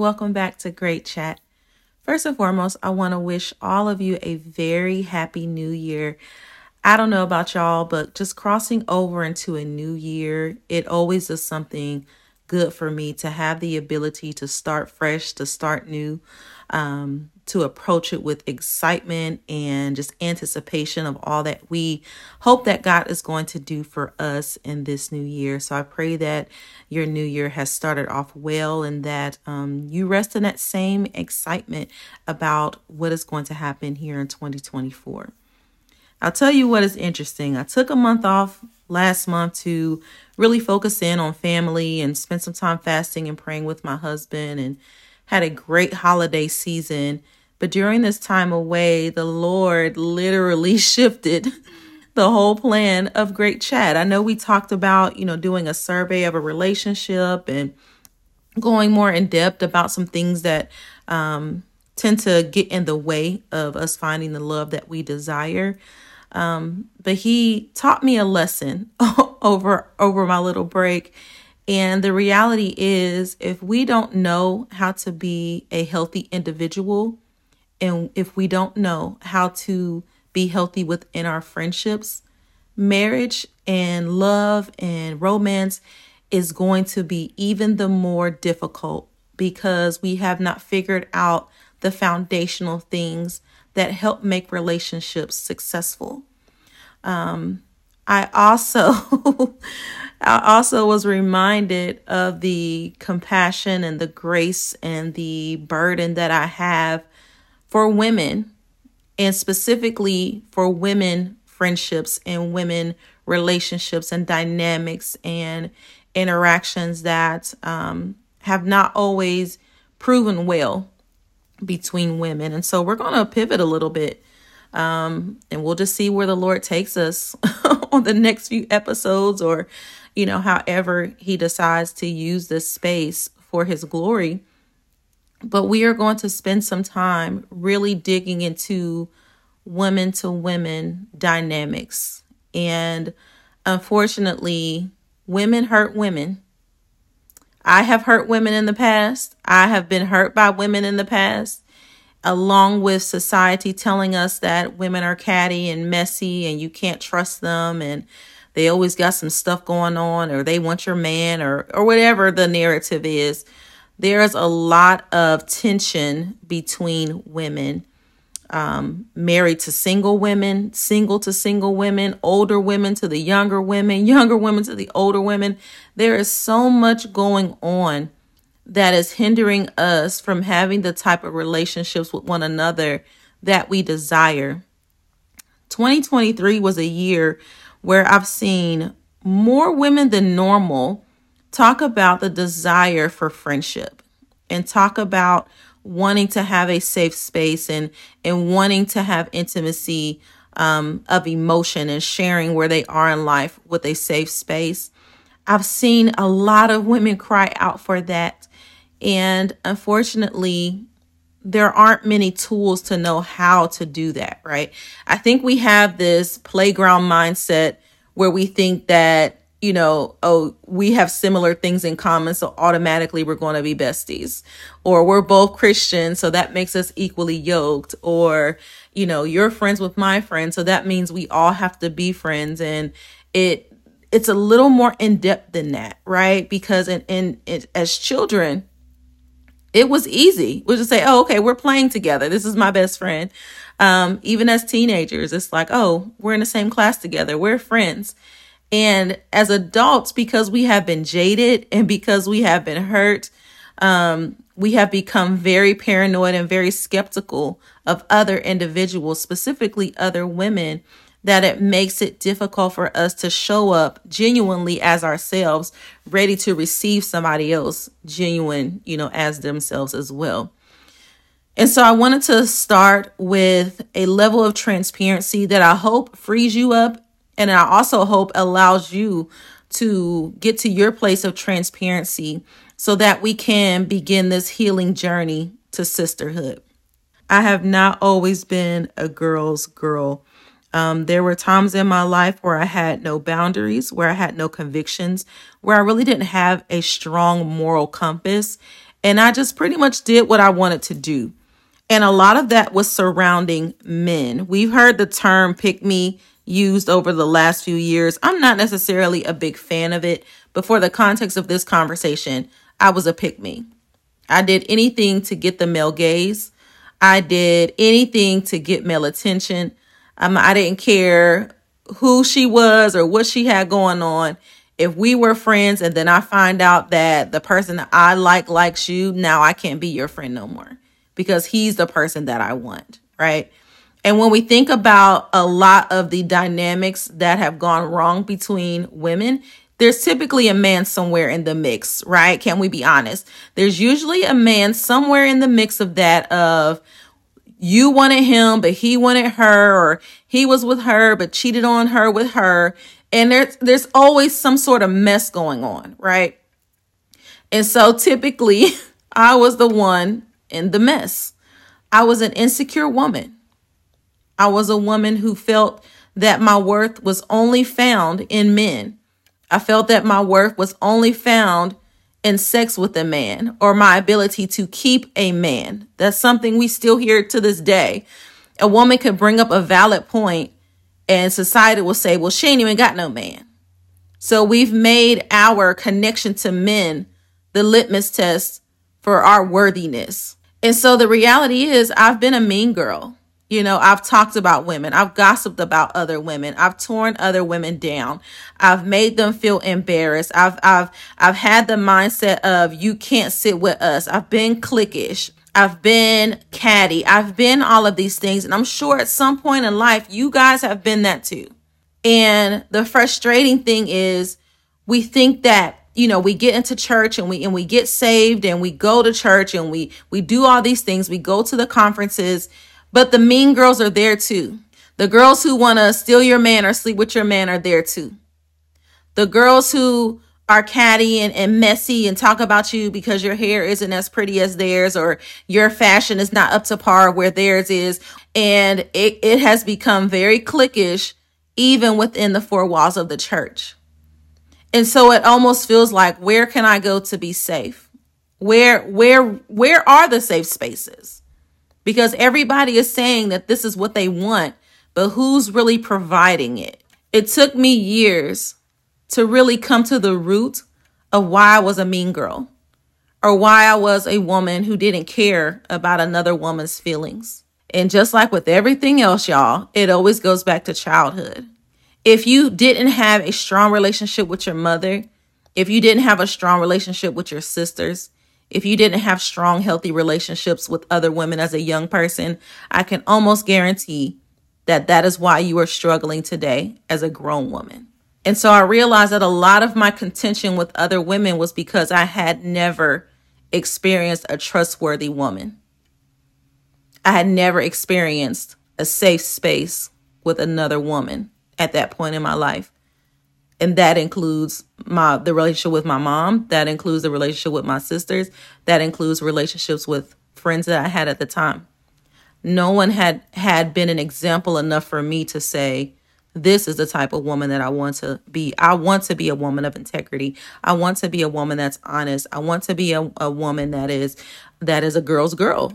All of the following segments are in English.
Welcome back to Great Chat. First and foremost, I want to wish all of you a very happy new year. I don't know about y'all, but just crossing over into a new year, it always is something good for me to have the ability to start fresh, to start new, um, to approach it with excitement and just anticipation of all that we hope that God is going to do for us in this new year. So I pray that your new year has started off well and that um, you rest in that same excitement about what is going to happen here in 2024. I'll tell you what is interesting. I took a month off last month to really focus in on family and spend some time fasting and praying with my husband and had a great holiday season. But during this time away, the Lord literally shifted the whole plan of Great Chat. I know we talked about, you know, doing a survey of a relationship and going more in depth about some things that um, tend to get in the way of us finding the love that we desire. Um, but he taught me a lesson over over my little break. And the reality is, if we don't know how to be a healthy individual, and if we don't know how to be healthy within our friendships, marriage and love and romance is going to be even the more difficult because we have not figured out the foundational things that help make relationships successful. Um, I also I also was reminded of the compassion and the grace and the burden that I have for women and specifically for women friendships and women relationships and dynamics and interactions that um, have not always proven well between women. And so we're going to pivot a little bit um, and we'll just see where the Lord takes us on the next few episodes or, you know, however He decides to use this space for His glory. But we are going to spend some time really digging into women to women dynamics. And unfortunately, women hurt women. I have hurt women in the past. I have been hurt by women in the past along with society telling us that women are catty and messy and you can't trust them and they always got some stuff going on or they want your man or or whatever the narrative is there's a lot of tension between women um, married to single women single to single women older women to the younger women younger women to the older women there is so much going on that is hindering us from having the type of relationships with one another that we desire. 2023 was a year where I've seen more women than normal talk about the desire for friendship and talk about wanting to have a safe space and and wanting to have intimacy um, of emotion and sharing where they are in life with a safe space. I've seen a lot of women cry out for that and unfortunately, there aren't many tools to know how to do that, right? I think we have this playground mindset where we think that, you know, oh, we have similar things in common, so automatically we're going to be besties. Or we're both Christians, so that makes us equally yoked. Or, you know, you're friends with my friend, so that means we all have to be friends. And it, it's a little more in depth than that, right? Because in, in, it, as children, it was easy. We'll just say, oh, okay, we're playing together. This is my best friend. Um, even as teenagers, it's like, oh, we're in the same class together. We're friends. And as adults, because we have been jaded and because we have been hurt, um, we have become very paranoid and very skeptical of other individuals, specifically other women that it makes it difficult for us to show up genuinely as ourselves, ready to receive somebody else genuine, you know, as themselves as well. And so I wanted to start with a level of transparency that I hope frees you up and I also hope allows you to get to your place of transparency so that we can begin this healing journey to sisterhood. I have not always been a girl's girl. Um, there were times in my life where I had no boundaries, where I had no convictions, where I really didn't have a strong moral compass. And I just pretty much did what I wanted to do. And a lot of that was surrounding men. We've heard the term pick me used over the last few years. I'm not necessarily a big fan of it, but for the context of this conversation, I was a pick me. I did anything to get the male gaze. I did anything to get male attention. Um, I didn't care who she was or what she had going on. If we were friends and then I find out that the person that I like likes you, now I can't be your friend no more because he's the person that I want, right? And when we think about a lot of the dynamics that have gone wrong between women, there's typically a man somewhere in the mix, right? Can we be honest? There's usually a man somewhere in the mix of that of you wanted him, but he wanted her, or he was with her, but cheated on her with her. And there's, there's always some sort of mess going on, right? And so typically I was the one in the mess. I was an insecure woman. I was a woman who felt that my worth was only found in men. I felt that my worth was only found in sex with a man or my ability to keep a man. That's something we still hear to this day. A woman could bring up a valid point and society will say, well, she ain't even got no man. So we've made our connection to men the litmus test for our worthiness. And so the reality is, I've been a mean girl. You know, I've talked about women. I've gossiped about other women. I've torn other women down. I've made them feel embarrassed. I've I've I've had the mindset of you can't sit with us. I've been cliquish. I've been catty. I've been all of these things and I'm sure at some point in life you guys have been that too. And the frustrating thing is we think that you know we get into church and we and we get saved and we go to church and we we do all these things we go to the conferences but the mean girls are there too the girls who want to steal your man or sleep with your man are there too the girls who are catty and, and messy and talk about you because your hair isn't as pretty as theirs or your fashion is not up to par where theirs is and it, it has become very cliquish even within the four walls of the church and so it almost feels like where can I go to be safe? Where where where are the safe spaces? Because everybody is saying that this is what they want, but who's really providing it? It took me years to really come to the root of why I was a mean girl or why I was a woman who didn't care about another woman's feelings. And just like with everything else, y'all, it always goes back to childhood if you didn't have a strong relationship with your mother, if you didn't have a strong relationship with your sisters, if you didn't have strong, healthy relationships with other women as a young person, I can almost guarantee that that is why you are struggling today as a grown woman. And so I realized that a lot of my contention with other women was because I had never experienced a trustworthy woman. I had never experienced a safe space with another woman at that point in my life. And that includes my the relationship with my mom, that includes the relationship with my sisters, that includes relationships with friends that I had at the time. No one had had been an example enough for me to say this is the type of woman that I want to be. I want to be a woman of integrity. I want to be a woman that's honest. I want to be a, a woman that is that is a girl's girl.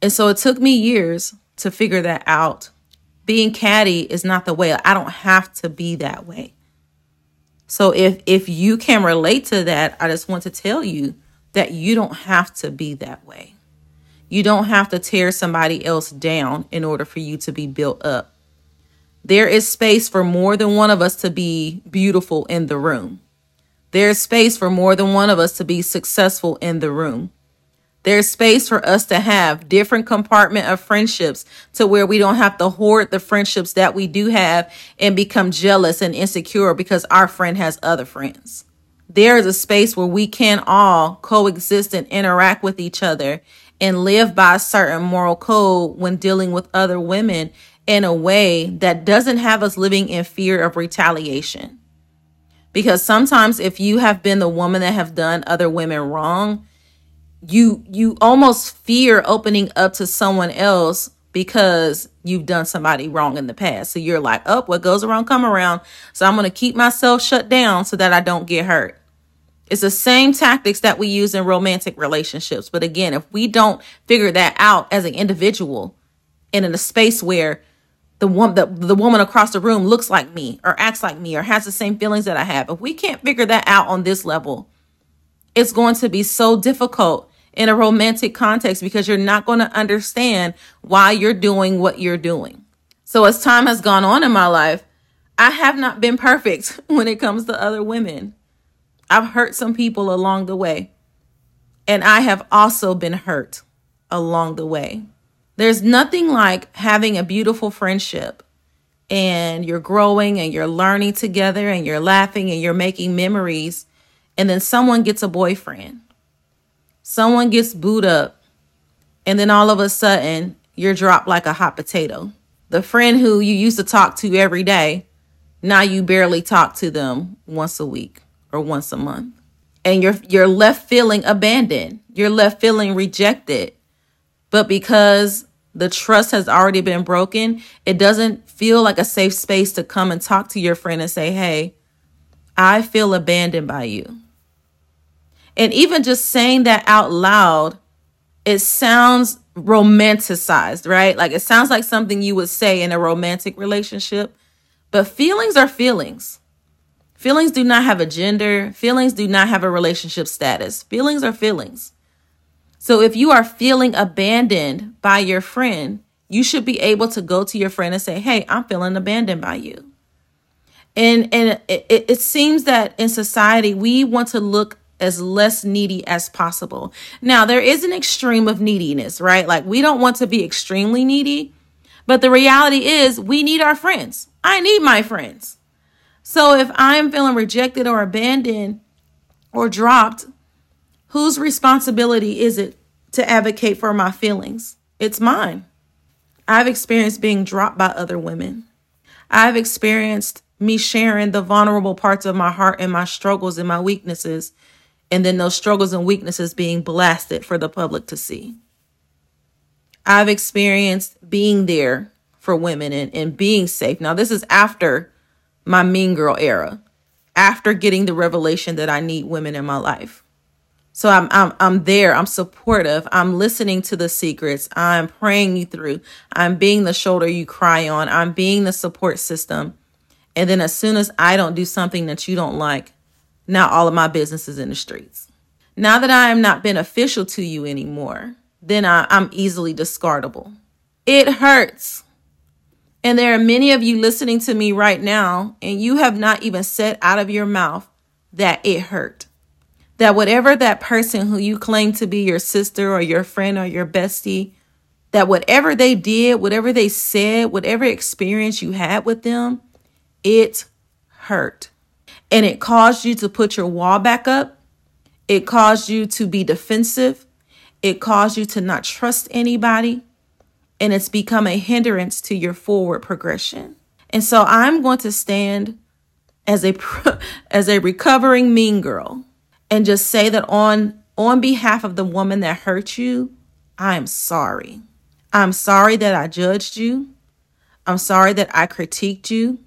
And so it took me years to figure that out being catty is not the way. I don't have to be that way. So if if you can relate to that, I just want to tell you that you don't have to be that way. You don't have to tear somebody else down in order for you to be built up. There is space for more than one of us to be beautiful in the room. There's space for more than one of us to be successful in the room. There's space for us to have different compartment of friendships to where we don't have to hoard the friendships that we do have and become jealous and insecure because our friend has other friends. There is a space where we can all coexist and interact with each other and live by a certain moral code when dealing with other women in a way that doesn't have us living in fear of retaliation. Because sometimes if you have been the woman that have done other women wrong, you you almost fear opening up to someone else because you've done somebody wrong in the past. So you're like, oh, what goes around come around. So I'm going to keep myself shut down so that I don't get hurt. It's the same tactics that we use in romantic relationships. But again, if we don't figure that out as an individual and in a space where the one the, the woman across the room looks like me or acts like me or has the same feelings that I have, if we can't figure that out on this level, it's going to be so difficult in a romantic context because you're not going to understand why you're doing what you're doing. So as time has gone on in my life, I have not been perfect when it comes to other women. I've hurt some people along the way, and I have also been hurt along the way. There's nothing like having a beautiful friendship and you're growing and you're learning together and you're laughing and you're making memories, and then someone gets a boyfriend someone gets booed up, and then all of a sudden you're dropped like a hot potato. The friend who you used to talk to every day, now you barely talk to them once a week or once a month. And you're you're left feeling abandoned. You're left feeling rejected. But because the trust has already been broken, it doesn't feel like a safe space to come and talk to your friend and say, "Hey, I feel abandoned by you." And even just saying that out loud, it sounds romanticized, right? Like it sounds like something you would say in a romantic relationship. But feelings are feelings. Feelings do not have a gender, feelings do not have a relationship status. Feelings are feelings. So if you are feeling abandoned by your friend, you should be able to go to your friend and say, "Hey, I'm feeling abandoned by you." And and it, it seems that in society we want to look as less needy as possible. Now, there is an extreme of neediness, right? Like we don't want to be extremely needy, but the reality is we need our friends. I need my friends. So if I'm feeling rejected or abandoned or dropped, whose responsibility is it to advocate for my feelings? It's mine. I've experienced being dropped by other women. I've experienced me sharing the vulnerable parts of my heart and my struggles and my weaknesses and then those struggles and weaknesses being blasted for the public to see. I've experienced being there for women and, and being safe. Now, this is after my mean girl era, after getting the revelation that I need women in my life. So I'm I'm I'm there. I'm supportive. I'm listening to the secrets. I'm praying you through. I'm being the shoulder you cry on. I'm being the support system. And then as soon as I don't do something that you don't like, now all of my business is in the streets. Now that I am not beneficial to you anymore, then I, I'm easily discardable. It hurts. And there are many of you listening to me right now, and you have not even said out of your mouth that it hurt. That whatever that person who you claim to be your sister or your friend or your bestie, that whatever they did, whatever they said, whatever experience you had with them, it hurt and it caused you to put your wall back up. It caused you to be defensive. It caused you to not trust anybody. And it's become a hindrance to your forward progression. And so I'm going to stand as a as a recovering mean girl and just say that on on behalf of the woman that hurt you, I am sorry. I'm sorry that I judged you. I'm sorry that I critiqued you.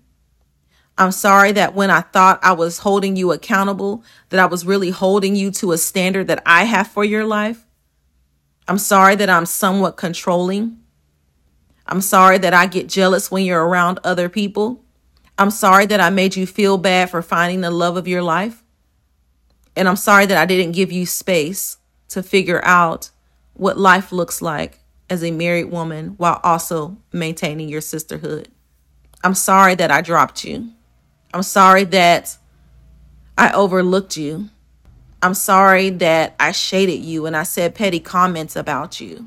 I'm sorry that when I thought I was holding you accountable, that I was really holding you to a standard that I have for your life. I'm sorry that I'm somewhat controlling. I'm sorry that I get jealous when you're around other people. I'm sorry that I made you feel bad for finding the love of your life. And I'm sorry that I didn't give you space to figure out what life looks like as a married woman while also maintaining your sisterhood. I'm sorry that I dropped you. I'm sorry that I overlooked you. I'm sorry that I shaded you and I said petty comments about you.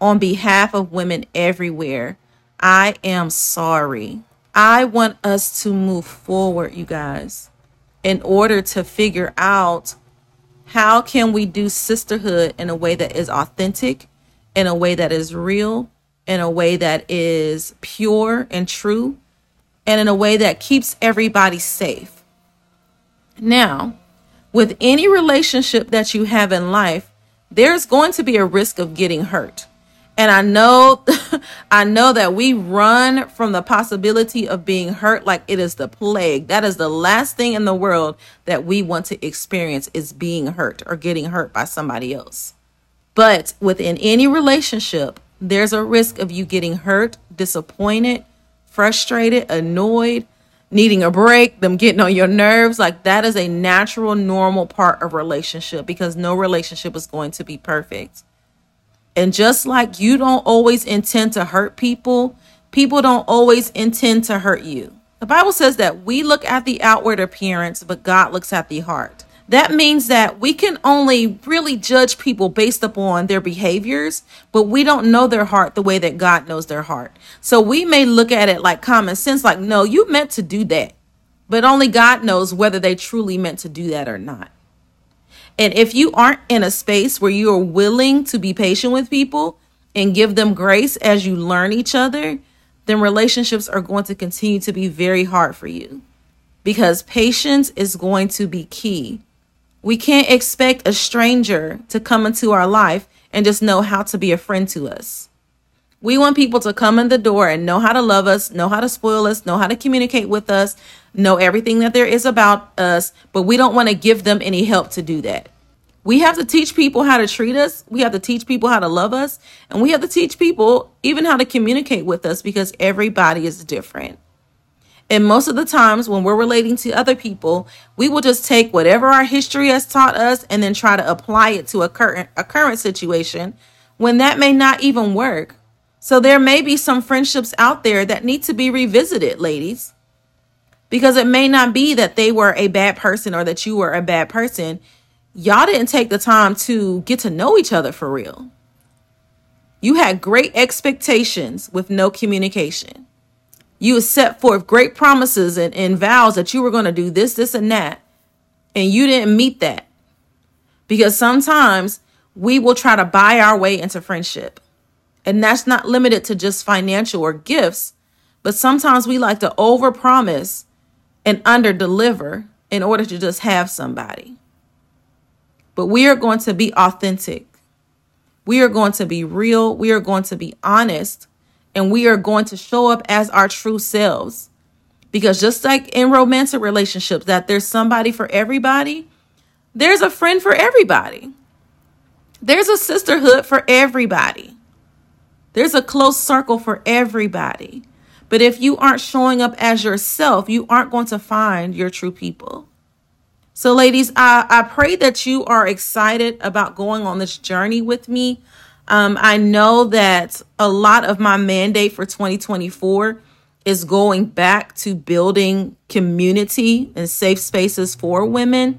On behalf of women everywhere, I am sorry. I want us to move forward, you guys, in order to figure out how can we do sisterhood in a way that is authentic, in a way that is real, in a way that is pure and true, and in a way that keeps everybody safe. Now, with any relationship that you have in life, there's going to be a risk of getting hurt. And I know I know that we run from the possibility of being hurt like it is the plague. That is the last thing in the world that we want to experience is being hurt or getting hurt by somebody else. But within any relationship, there's a risk of you getting hurt, disappointed, frustrated, annoyed, needing a break, them getting on your nerves. Like that is a natural, normal part of relationship because no relationship is going to be perfect. And just like you don't always intend to hurt people, people don't always intend to hurt you. The Bible says that we look at the outward appearance, but God looks at the heart. That means that we can only really judge people based upon their behaviors, but we don't know their heart the way that God knows their heart. So we may look at it like common sense, like, no, you meant to do that. But only God knows whether they truly meant to do that or not. And if you aren't in a space where you are willing to be patient with people and give them grace as you learn each other, then relationships are going to continue to be very hard for you because patience is going to be key. We can't expect a stranger to come into our life and just know how to be a friend to us. We want people to come in the door and know how to love us, know how to spoil us, know how to communicate with us, know everything that there is about us, but we don't want to give them any help to do that. We have to teach people how to treat us. We have to teach people how to love us. And we have to teach people even how to communicate with us because everybody is different. And most of the times when we're relating to other people, we will just take whatever our history has taught us and then try to apply it to a current a current situation when that may not even work. So there may be some friendships out there that need to be revisited, ladies because it may not be that they were a bad person or that you were a bad person. Y'all didn't take the time to get to know each other for real. You had great expectations with no communication. You set forth great promises and, and vows that you were going to do this, this, and that. And you didn't meet that. Because sometimes we will try to buy our way into friendship. And that's not limited to just financial or gifts, but sometimes we like to overpromise and under deliver in order to just have somebody. But we are going to be authentic. We are going to be real. We are going to be honest. And we are going to show up as our true selves. Because just like in romantic relationships, that there's somebody for everybody, there's a friend for everybody. There's a sisterhood for everybody. There's a close circle for everybody. But if you aren't showing up as yourself, you aren't going to find your true people. So, ladies, I, I pray that you are excited about going on this journey with me. Um, I know that a lot of my mandate for 2024 is going back to building community and safe spaces for women.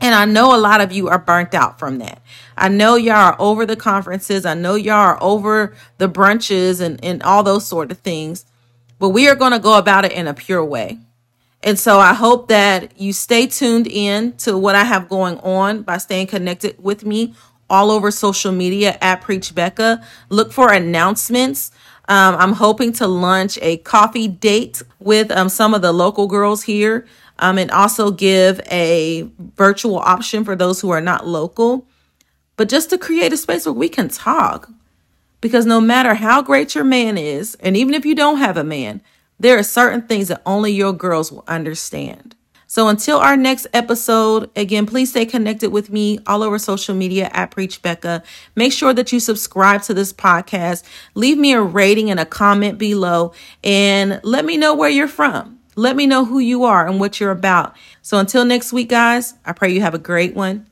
And I know a lot of you are burnt out from that. I know y'all are over the conferences. I know y'all are over the brunches and, and all those sort of things. But we are going to go about it in a pure way. And so I hope that you stay tuned in to what I have going on by staying connected with me all over social media at Preach Becca. Look for announcements. Um, I'm hoping to launch a coffee date with um, some of the local girls here um, and also give a virtual option for those who are not local. But just to create a space where we can talk. Because no matter how great your man is, and even if you don't have a man, there are certain things that only your girls will understand. So until our next episode, again, please stay connected with me all over social media at Preach Becca. Make sure that you subscribe to this podcast. Leave me a rating and a comment below and let me know where you're from. Let me know who you are and what you're about. So until next week, guys, I pray you have a great one